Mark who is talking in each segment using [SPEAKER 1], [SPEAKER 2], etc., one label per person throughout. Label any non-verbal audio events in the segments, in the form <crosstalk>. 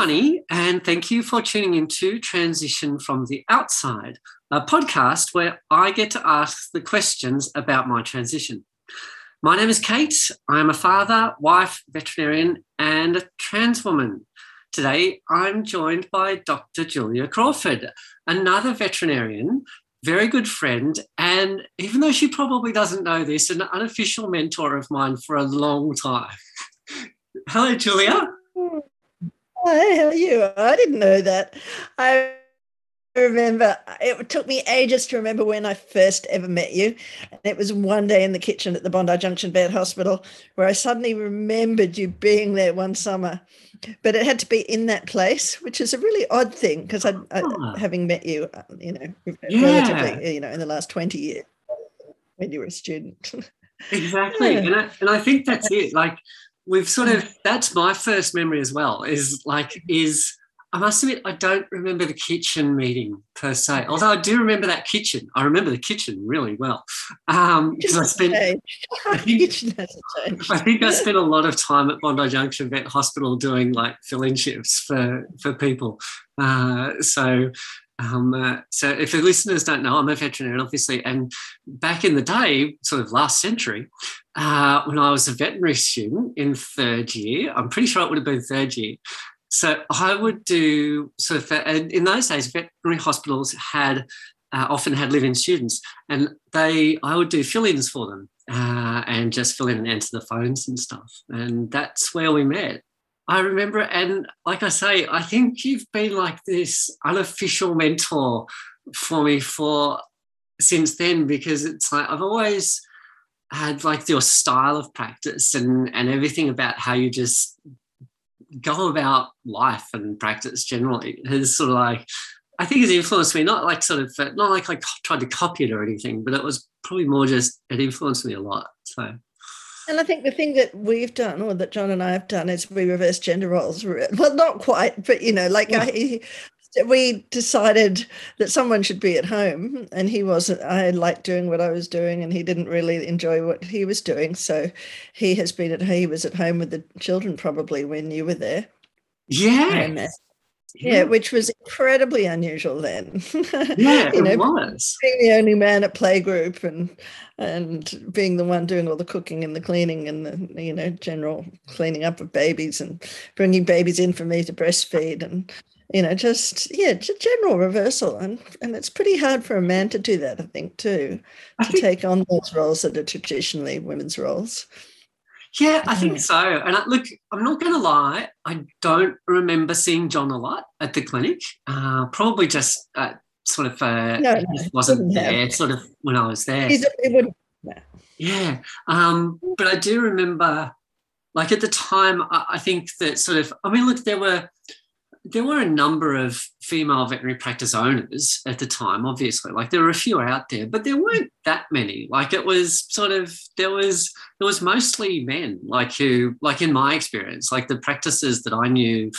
[SPEAKER 1] And thank you for tuning into Transition from the Outside, a podcast where I get to ask the questions about my transition. My name is Kate. I am a father, wife, veterinarian, and a trans woman. Today, I'm joined by Dr. Julia Crawford, another veterinarian, very good friend, and even though she probably doesn't know this, an unofficial mentor of mine for a long time. <laughs> Hello, Julia.
[SPEAKER 2] Hi, how are you? I didn't know that. I remember it took me ages to remember when I first ever met you. And it was one day in the kitchen at the Bondi Junction Vet Hospital where I suddenly remembered you being there one summer. But it had to be in that place, which is a really odd thing because I, I ah. having met you, uh, you know, yeah. relatively, you know, in the last 20 years when you were a student. <laughs>
[SPEAKER 1] Exactly. Yeah. And, I, and I think that's it. Like we've sort of, that's my first memory as well, is like, is I must admit, I don't remember the kitchen meeting per se. Although I do remember that kitchen. I remember the kitchen really well. Um, because I spent, I <laughs> think, I think I spent a lot of time at Bondi Junction Vet Hospital doing like fill-in shifts for for people. Uh, so. Um, uh, so, if the listeners don't know, I'm a veterinarian, obviously, and back in the day, sort of last century, uh, when I was a veterinary student in third year, I'm pretty sure it would have been third year, so I would do sort of, in those days, veterinary hospitals had uh, often had live-in students, and they I would do fill-ins for them uh, and just fill in and answer the phones and stuff, and that's where we met. I remember, and like I say, I think you've been like this unofficial mentor for me for since then because it's like I've always had like your style of practice and and everything about how you just go about life and practice generally has sort of like I think has influenced me. Not like sort of not like I tried to copy it or anything, but it was probably more just it influenced me a lot. So.
[SPEAKER 2] And I think the thing that we've done, or that John and I have done, is we reverse gender roles. Well, not quite, but you know, like yeah. I, we decided that someone should be at home and he wasn't i liked doing what i was doing and he didn't really enjoy what he was doing so he has been at he was at home with the children probably when you were there
[SPEAKER 1] yeah uh,
[SPEAKER 2] yeah, yeah, which was incredibly unusual then. <laughs>
[SPEAKER 1] Yeah, you know, it was.
[SPEAKER 2] Being the only man at playgroup and and being the one doing all the cooking and the cleaning and the you know general cleaning up of babies and bringing babies in for me to breastfeed and you know, just yeah, just general reversal, and and it's pretty hard for a man to do that, I think, too, I to think, take on those roles that are traditionally women's roles.
[SPEAKER 1] Yeah, I think so. And I, look, I'm not going to lie, I don't remember seeing John a lot at the clinic. Uh, probably just uh, sort of uh, no, no, wasn't there, have. sort of when I was there. It wouldn't. Yeah, um, but I do remember, like at the time, I, I think that sort of. I mean, look, there were there were a number of female veterinary practice owners at the time, obviously. Like there were a few out there, but there weren't that many. Like it was sort of there was there was mostly men, like who, like in my experience, like the practices that I knew,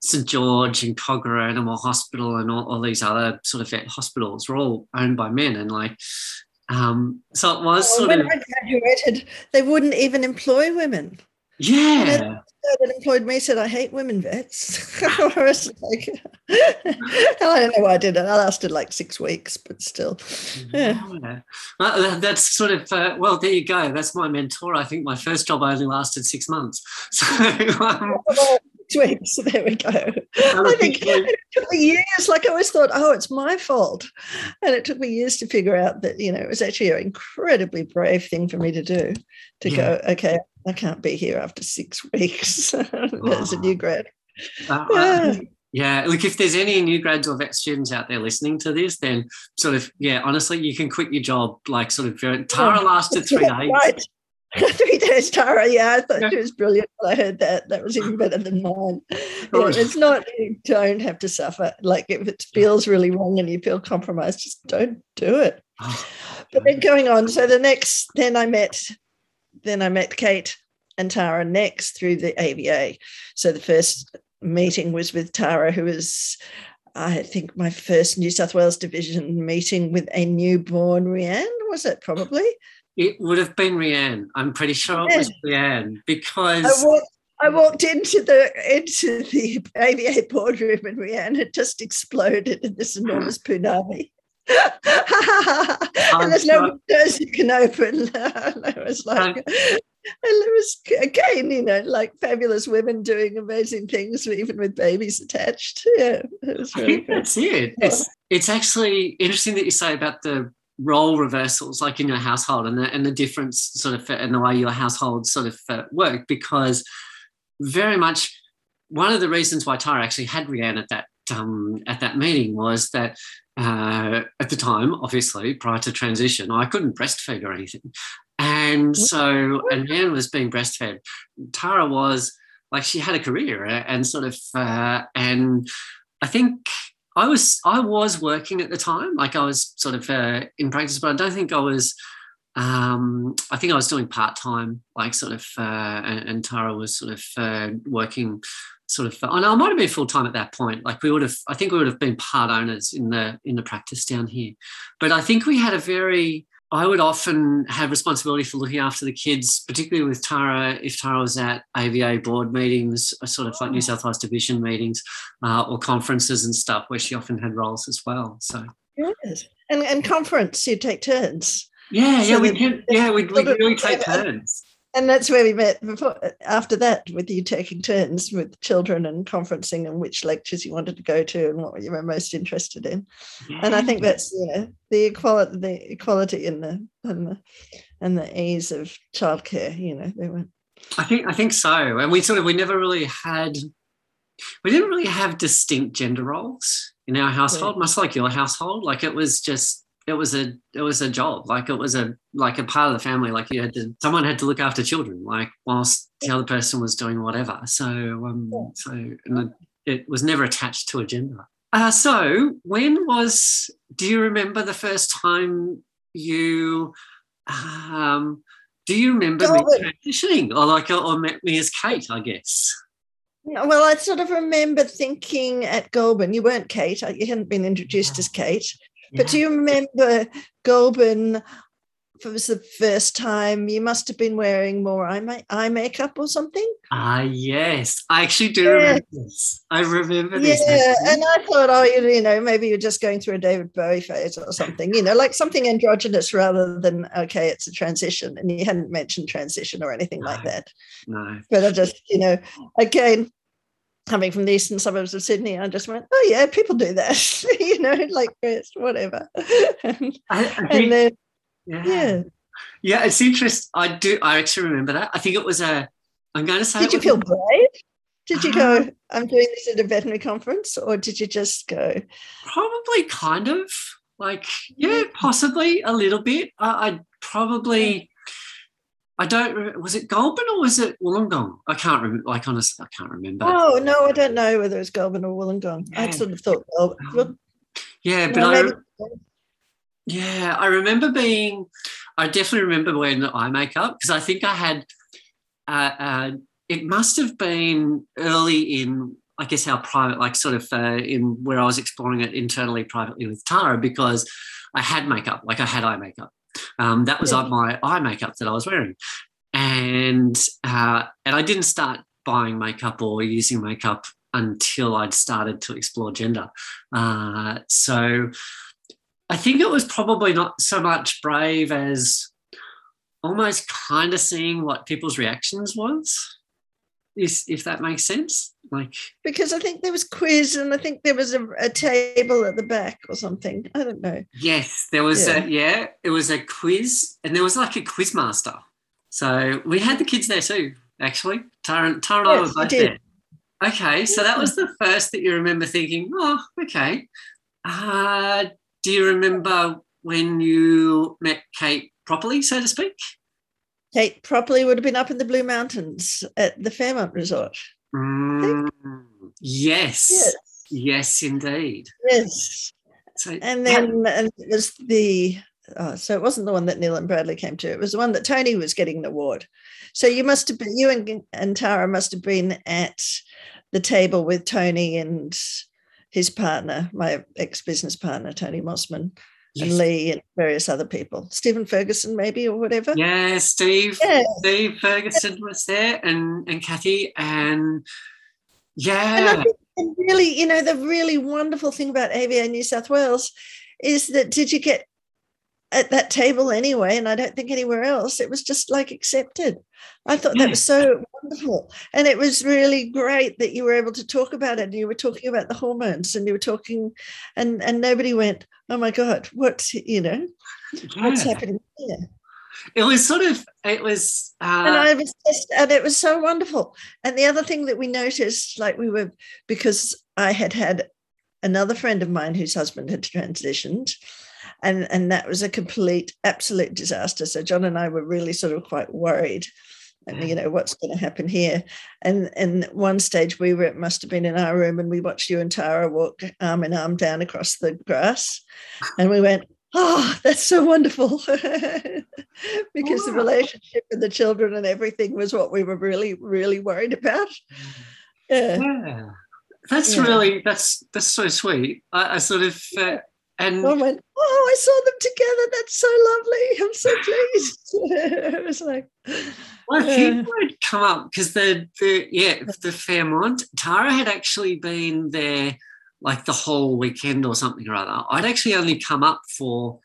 [SPEAKER 1] St George and Kogarah Animal Hospital and all, all these other sort of vet hospitals were all owned by men. And like um, so it was well, sort
[SPEAKER 2] when
[SPEAKER 1] of.
[SPEAKER 2] I graduated, they wouldn't even employ women.
[SPEAKER 1] Yeah.
[SPEAKER 2] That employed me said, I hate women vets. <laughs> I was like, <laughs> I don't know why I did it. I lasted like six weeks, but still. Yeah. yeah.
[SPEAKER 1] Uh, that's sort of, uh, well, there you go. That's my mentor. I think my first job only lasted six months. <laughs> So, um,
[SPEAKER 2] weeks. So <laughs> there we go. I think it took me years. Like I always thought, oh, it's my fault, and it took me years to figure out that you know it was actually an incredibly brave thing for me to do. To yeah. go, okay, I can't be here after six <laughs> weeks <laughs> as a new grad.
[SPEAKER 1] Uh, yeah. yeah, look, if there's any new grads or vet students out there listening to this, then sort of, yeah, honestly, you can quit your job like sort of Tara lasted three days. Right. <laughs>
[SPEAKER 2] Three days, Tara. Yeah, I thought yeah. she was brilliant when I heard that. That was even better than mine. It's not, you don't have to suffer. Like if it feels really wrong and you feel compromised, just don't do it. Oh, <gasps> but then going on, so the next, then I met, then I met Kate and Tara next through the AVA. So the first meeting was with Tara, who was I think my first New South Wales division meeting with a newborn Rhiannon, was it probably?
[SPEAKER 1] It would have been Rhiannon. I'm pretty sure it was Rhiannon because
[SPEAKER 2] I, I walked into the into the AVA boardroom and Rhiannon had just exploded in this enormous punami. <laughs> and there's no windows you can open. <laughs> and I was like, and it was again, you know, like fabulous women doing amazing things, even with babies attached. Yeah,
[SPEAKER 1] it was really I think good. that's it. It's it's actually interesting that you say about the role reversals, like in your household, and the and the difference sort of in the way your household sort of uh, work, because very much one of the reasons why Tara actually had Rhiannon at that um, at that meeting was that uh, at the time, obviously, prior to transition, I couldn't breastfeed or anything. And so, and Rhiannon was being breastfed. Tara was like, she had a career and sort of, uh, and I think I was, I was working at the time, like I was sort of uh, in practice, but I don't think I was, um, I think I was doing part time, like sort of, uh, and, and, Tara was sort of uh, working sort of know I might have been full time at that point. Like we would have, I think we would have been part owners in the in the practice down here. But I think we had a very I would often have responsibility for looking after the kids, particularly with Tara, if Tara was at AVA board meetings, uh, sort of like New South Wales division meetings uh, or conferences and stuff, where she often had roles as well. So,
[SPEAKER 2] yes. And, and conference, you take turns.
[SPEAKER 1] Yeah, so yeah, we did. Yeah, we we really take turns
[SPEAKER 2] and that's where we met before after that with you taking turns with children and conferencing and which lectures you wanted to go to and what you were most interested in yeah. and i think that's yeah, the equality the equality in the and the and the ease of childcare you know they were
[SPEAKER 1] i think i think so and we sort of we never really had we didn't really have distinct gender roles in our household yeah. much like your household like it was just it was a it was a job. Like it was a like a part of the family. Like you had to someone had to look after children like whilst the other person was doing whatever. So um yeah. so and it was never attached to a gender. Uh, so when was do you remember the first time you um do you remember me transitioning? Or like or met me as kate i guess?
[SPEAKER 2] Well, I sort of remember thinking at Goulburn, you weren't Kate, you hadn't been introduced as Kate. But do you remember Goulburn? It was the first time you must have been wearing more eye, ma- eye makeup or something.
[SPEAKER 1] Ah, yes, I actually do remember this. I remember this.
[SPEAKER 2] Yeah, and I thought, oh, you, you know, maybe you're just going through a David Bowie phase or something, you know, like something androgynous rather than okay, it's a transition. And you hadn't mentioned transition or anything no, like that.
[SPEAKER 1] No,
[SPEAKER 2] but I just, you know, again, coming from the eastern suburbs of Sydney, I just went, oh yeah, people do that, <laughs> you know, like whatever. <laughs> and, I, I and then, yeah. yeah.
[SPEAKER 1] yeah, it's interesting. I do. I actually remember that. I think it was a. I'm going to say.
[SPEAKER 2] Did you feel brave? Did you go? Uh-huh. I'm doing this at a veterinary conference, or did you just go?
[SPEAKER 1] Probably, kind of. Like, yeah, possibly a little bit. I, I probably I don't. Remember was it Goulburn or was it Wollongong? I can't remember. Like honestly, I can't remember.
[SPEAKER 2] Oh no, I don't know whether it's Goulburn or Wollongong. Yeah. I sort of thought Goulburn. Um,
[SPEAKER 1] yeah, but I. Yeah, I remember being. I definitely remember wearing the eye makeup because I think I had. Uh, uh, it must have been early in, I guess, our private, like sort of uh, in where I was exploring it internally, privately with Tara, because I had makeup, like I had eye makeup. Um, that was yeah. my eye makeup that I was wearing, and uh, and I didn't start buying makeup or using makeup until I'd started to explore gender. Uh, so I think it was probably not so much brave as almost kind of seeing what people's reactions was if, if that makes sense like
[SPEAKER 2] because i think there was quiz and i think there was a, a table at the back or something. I don't know.
[SPEAKER 1] Yes there was yeah. a yeah. it was a quiz and there was like a quiz master so we had the kids there too actually. Tara, tara and yes, i were both there. Okay so that was the first that you remember thinking oh okay. Uh, do you remember when you met kate properly so to speak?
[SPEAKER 2] Kate properly would have been up in the Blue Mountains at the Fairmont Resort.
[SPEAKER 1] Mm, yes. yes. Yes, indeed.
[SPEAKER 2] Yes. So, and then and it was the oh, so it wasn't the one that Neil and Bradley came to. It was the one that Tony was getting the award. So you must have been you and, and Tara must have been at the table with Tony and his partner, my ex-business partner, Tony Mossman, yes. Lee and various other people. Stephen Ferguson, maybe, or whatever.
[SPEAKER 1] Yeah, Steve. Yeah. Steve Ferguson was there and, and Kathy. And yeah. And
[SPEAKER 2] and really, you know, the really wonderful thing about AVA New South Wales is that did you get at that table anyway, and I don't think anywhere else, it was just like accepted. I thought that was so wonderful. And it was really great that you were able to talk about it. And you were talking about the hormones and you were talking, and, and nobody went, oh my God, what's, you know, yeah. what's happening here?
[SPEAKER 1] It was sort of, it was.
[SPEAKER 2] Uh, and I was just, and it was so wonderful. And the other thing that we noticed, like we were, because I had had another friend of mine whose husband had transitioned and and that was a complete absolute disaster. So john and i were really sort of quite worried and you know what's going to happen here? And and one stage we were it must have been in our room and we watched you and tara walk arm in arm down across the grass. And we went oh that's so wonderful. <laughs> Because wow. the relationship and the children and everything was what we were really really worried about.
[SPEAKER 1] Yeah, yeah. that's yeah. really that's that's so sweet. I, I sort of uh, and
[SPEAKER 2] I went, oh, I saw them together. That's so lovely. I'm so <laughs> pleased. <laughs> it was like,
[SPEAKER 1] well, uh, he would come up because the the yeah the Fairmont. Tara had actually been there like the whole weekend or something or other. I'd actually only come up for,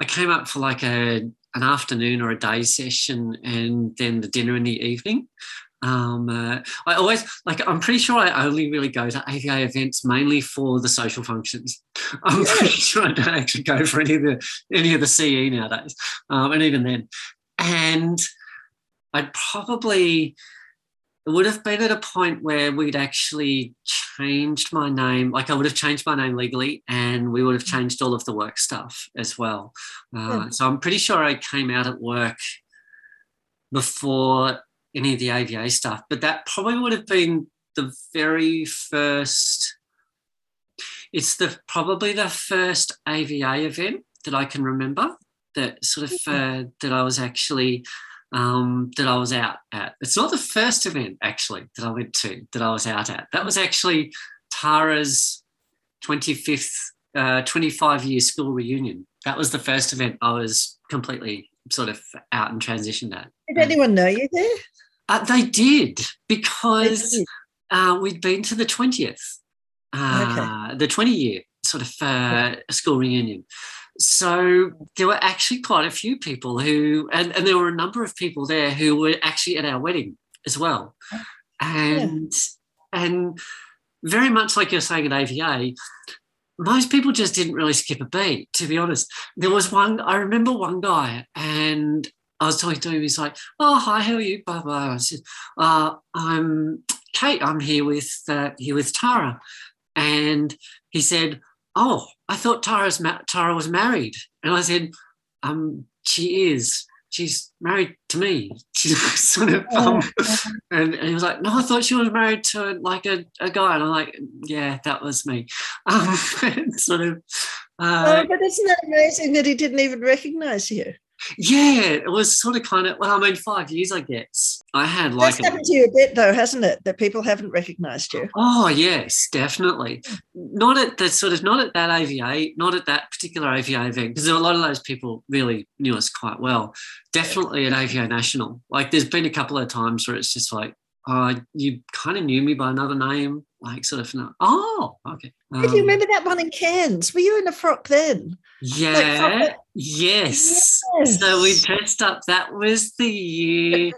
[SPEAKER 1] I came up for like a an afternoon or a day session and then the dinner in the evening. Um, uh, I always like. I'm pretty sure I only really go to AVA events mainly for the social functions. <laughs> I'm yeah. pretty sure I don't actually go for any of the any of the CE nowadays, um, and even then. And I'd probably it would have been at a point where we'd actually changed my name. Like I would have changed my name legally, and we would have changed all of the work stuff as well. Uh, yeah. So I'm pretty sure I came out at work before any of the AVA stuff, but that probably would have been the very first. It's the probably the first AVA event that I can remember that sort of uh, that I was actually um, that I was out at. It's not the first event actually that I went to that I was out at. That was actually Tara's 25th, uh, 25 year school reunion. That was the first event I was completely sort of out and transitioned at.
[SPEAKER 2] Did anyone know you there?
[SPEAKER 1] Uh, they did because they did. Uh, we'd been to the 20th, uh, okay. the 20 year sort of uh, school reunion. So there were actually quite a few people who, and, and there were a number of people there who were actually at our wedding as well. And, yeah. and very much like you're saying at AVA, most people just didn't really skip a beat, to be honest. There was one, I remember one guy, and I was talking to him. He's like, "Oh, hi, how are you?" Blah blah. I said, uh, "I'm Kate. I'm here with uh, here with Tara," and he said, "Oh, I thought Tara's ma- Tara was married," and I said, "Um, she is." She's married to me. <laughs> She's sort of, um, and, and, he was like, "No, I thought she was married to like a, a guy." And I'm like, "Yeah, that was me." <laughs> Um, <laughs> sort of.
[SPEAKER 2] Uh, oh, but isn't that amazing that he didn't even recognize you?
[SPEAKER 1] Yeah, it was sort of kind of well, I mean, five years, I guess. I had like
[SPEAKER 2] that's happened to you a bit though, hasn't it? That people haven't recognised you.
[SPEAKER 1] Oh yes, definitely. Not at the sort of not at that AVA, not at that particular AVA event, because a lot of those people really knew us quite well. Definitely at AVA National. Like there's been a couple of times where it's just like, oh, you kind of knew me by another name, like sort of. Now. Oh, okay.
[SPEAKER 2] Um, Do you remember that one in Cairns? Were you in a frock then?
[SPEAKER 1] Yeah. Like yes. yes. So we dressed up. That was the year.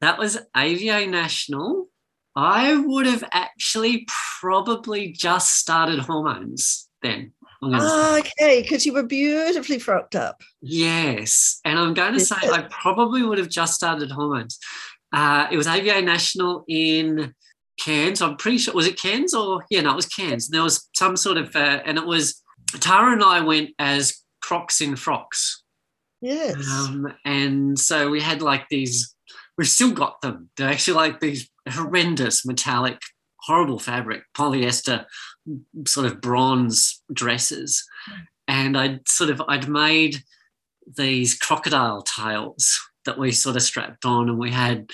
[SPEAKER 1] that was AVA National. I would have actually probably just started hormones then.
[SPEAKER 2] Oh, okay, because you were beautifully frocked up.
[SPEAKER 1] Yes. And I'm going to say I probably would have just started hormones. Uh, it was AVA National in Cairns. I'm pretty sure was it Cairns or yeah, no, it was Cairns. There was some sort of uh, and it was Tara and I went as crocs in frocks.
[SPEAKER 2] Yes.
[SPEAKER 1] Um, and so we had like these. We've still got them. They're actually like these horrendous metallic, horrible fabric, polyester, sort of bronze dresses. And I'd sort of I'd made these crocodile tails that we sort of strapped on, and we had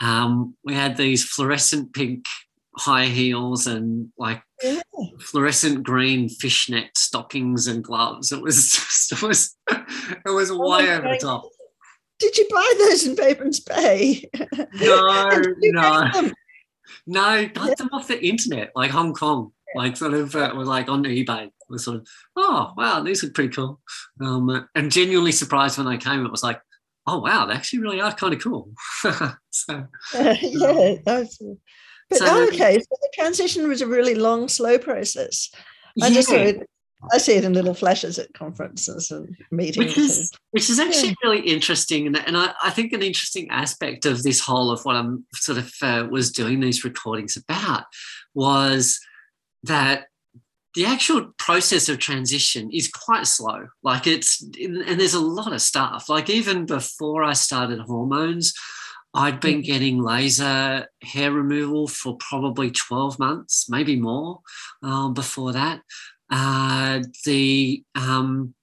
[SPEAKER 1] um, we had these fluorescent pink high heels and like
[SPEAKER 2] Yeah.
[SPEAKER 1] fluorescent green fishnet stockings and gloves. It was <laughs> just, it was it was
[SPEAKER 2] Oh
[SPEAKER 1] way over the top.
[SPEAKER 2] Did you buy those in Paper's Bay? <laughs>
[SPEAKER 1] No,
[SPEAKER 2] And did you
[SPEAKER 1] no, no, got them off the internet, like Hong Kong. Like sort of uh, were like on eBay. Was sort of, oh wow, these are pretty cool. Um, and genuinely surprised when they came. It was like, oh wow, they actually really are kind of cool. <laughs> so <laughs>
[SPEAKER 2] yeah, that's. But
[SPEAKER 1] So-
[SPEAKER 2] oh, okay, so the transition was a really long, slow process. I just saw
[SPEAKER 1] yeah.
[SPEAKER 2] it. I see it in little flashes at conferences and meetings.
[SPEAKER 1] which is which is actually
[SPEAKER 2] Yeah.
[SPEAKER 1] really interesting and, and I, I think an interesting aspect of this whole of what i'm sort of uh, was doing these recordings about was that the actual process of transition is quite slow like it's and there's a lot of stuff like even before i started hormones i'd been
[SPEAKER 2] Mhm.
[SPEAKER 1] getting laser hair removal for probably 12 months maybe more um, before that uh, the um,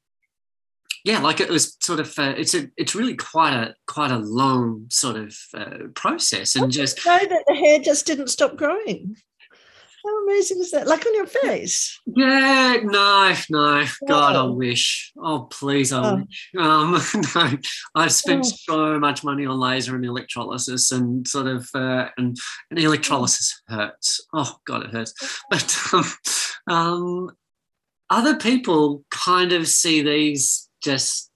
[SPEAKER 1] yeah, like it was sort of uh, it's a it's really quite a quite a long sort of uh, process and just
[SPEAKER 2] know that the hair just didn't stop growing. How amazing is that? Like on your face.
[SPEAKER 1] yeah no no God I wish oh please I
[SPEAKER 2] Oh.
[SPEAKER 1] wish um <laughs> no I've spent
[SPEAKER 2] Oh.
[SPEAKER 1] so much money on laser and electrolysis and sort of uh, and, and electrolysis hurts oh God it hurts but um, um other people kind of see these just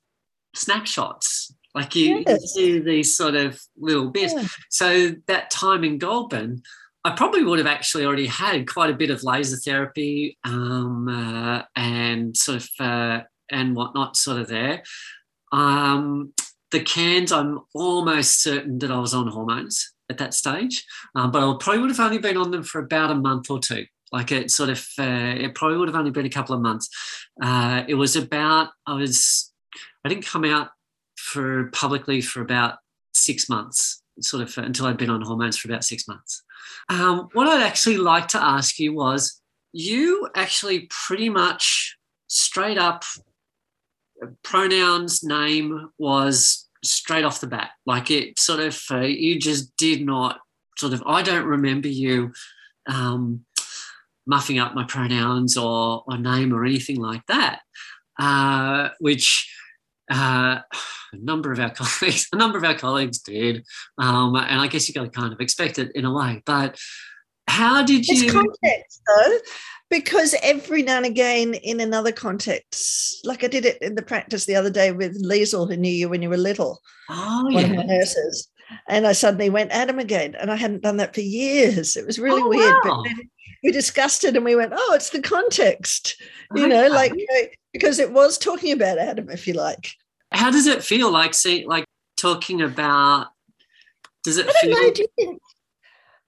[SPEAKER 1] snapshots like you, you see these sort of little bits
[SPEAKER 2] Yeah.
[SPEAKER 1] So that time in Goulburn, I probably would have actually already had quite a bit of laser therapy um, uh, and sort of uh, and whatnot sort of there. Um, the Cairns, I'm almost certain that I was on hormones at that stage, um, but I probably would have only been on them for about a month or two. Like it sort of, uh, it probably would have only been a couple of months. Uh, it was about, I was, I didn't come out for publicly for about six months sort of until I'd been on hormones for about six months. Um, what I'd actually like to ask you was you actually pretty much straight up pronouns name was straight off the bat. Like it sort of, uh, you just did not sort of, I don't remember you um, muffing up my pronouns or, or name or anything like that, uh, which uh, <sighs> a number of our <laughs> colleagues, a number of our colleagues did, um, and I guess you got to kind of expect it in a way. But how did you?
[SPEAKER 2] It's context though, because every now and again in another context, like I did it in the practice the other day with Liesel, who knew you when you were little,
[SPEAKER 1] oh
[SPEAKER 2] one of my nurses. And I suddenly went Adam again, and I hadn't done that for years. It was really
[SPEAKER 1] Oh,
[SPEAKER 2] weird.
[SPEAKER 1] wow.
[SPEAKER 2] But then we discussed it, and we went, "Oh, it's the context," you know, like because it was talking about Adam, if you like.
[SPEAKER 1] how does it feel like see like talking about? Does it
[SPEAKER 2] I don't
[SPEAKER 1] feel?
[SPEAKER 2] know. Do you think?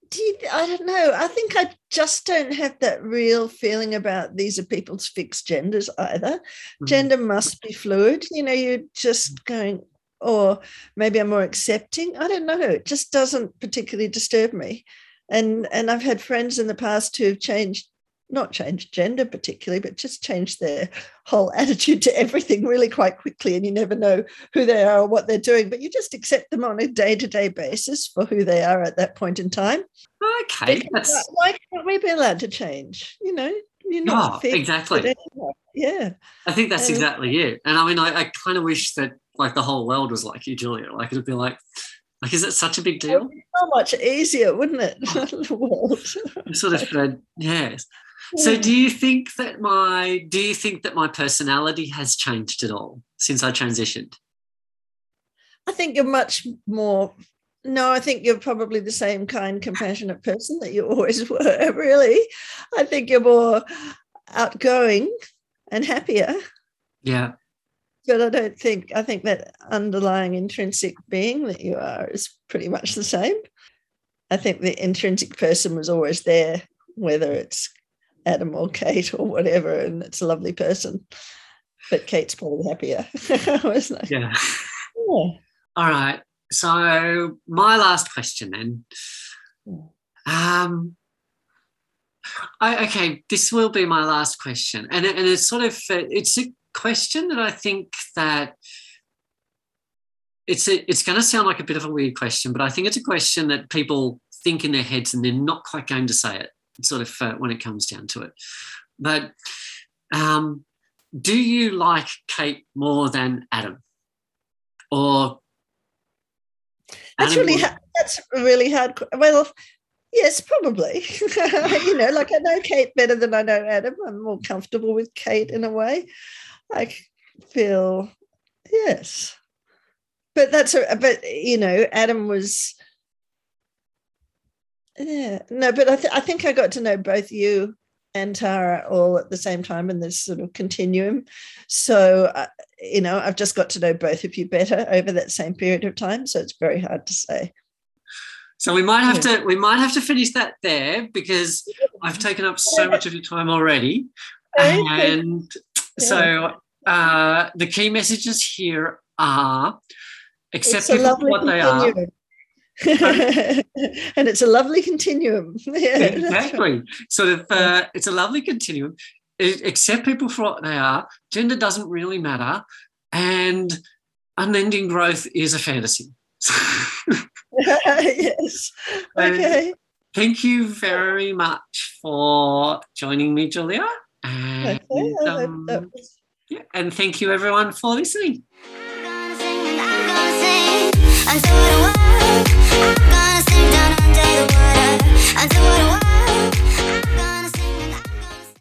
[SPEAKER 2] Do you, I don't know. I think I just don't have that real feeling about these are people's fixed genders either.
[SPEAKER 1] Mhm.
[SPEAKER 2] Gender must be fluid. You know, you're just going, or maybe I'm more accepting. I don't know. It just doesn't particularly disturb me. And and I've had friends in the past who've changed, not change gender particularly, but just change their whole <laughs> attitude to everything really quite quickly. And you never know who they are or what they're doing, but you just accept them on a day-to-day basis for who they are at that point in time.
[SPEAKER 1] Okay, that's
[SPEAKER 2] why why can't we be allowed to change? You know, you're not
[SPEAKER 1] oh, exactly.
[SPEAKER 2] Yeah.
[SPEAKER 1] I think that's
[SPEAKER 2] Um,
[SPEAKER 1] exactly it. And I mean, I, I kind of wish that like the whole world was like you, Julia. Like it'd be like, like, is it such a big deal?
[SPEAKER 2] So much easier, wouldn't it? <laughs> <laughs>
[SPEAKER 1] sort of, uh, yes. So, hmm. do you think that my do you think that my personality has changed at all since I transitioned?
[SPEAKER 2] I think you're much more. No, I think you're probably the same kind, compassionate person that you <laughs> always were. Really, I think you're more outgoing and happier.
[SPEAKER 1] Yeah,
[SPEAKER 2] But I don't think. I think that underlying intrinsic being that you are is pretty much the same. I think the intrinsic person was always there, whether it's Adam or <laughs> Kate or whatever, and it's a lovely person. But Kate's probably happier. <laughs> wasn't it?
[SPEAKER 1] yeah.
[SPEAKER 2] Yeah.
[SPEAKER 1] All right. So, my last question then. Um, I, okay, this will be my last question, and it- and it's sort of it's a question that I think that it's a, it's going to sound like a bit of a weird question, but I think it's a question that people think in their heads and they're not quite going to say it, sort of uh, when it comes down to it. But um, do you like Kate more than Adam? Or
[SPEAKER 2] that's Adam really ha- that's really hard. Well, yes, probably. <laughs> you know, like I know Kate better than I know Adam. I'm more comfortable with Kate in a way. I feel yes, but that's a, but you know, Adam was. Yeah, no, but I, th- I think I got to know both you and Tara all at the same time in this sort of continuum. So, uh, you know, I've just got to know both of you better over that same period of time. So it's very hard to say.
[SPEAKER 1] So we might have to we might have to finish that there because I've taken up so much of your time already. And so uh, the key messages here are accept what they are. <laughs>
[SPEAKER 2] and it's a lovely continuum. <laughs>
[SPEAKER 1] yeah, exactly. Sort of, uh, it's a lovely continuum. Accept people for what they are. Gender doesn't really matter, and unending growth is a fantasy. <laughs>
[SPEAKER 2] yes. Okay.
[SPEAKER 1] thank you very much for joining me, Julia. And, okay, um, yeah, and thank you everyone for listening. Gonna sink down under the water, under the water.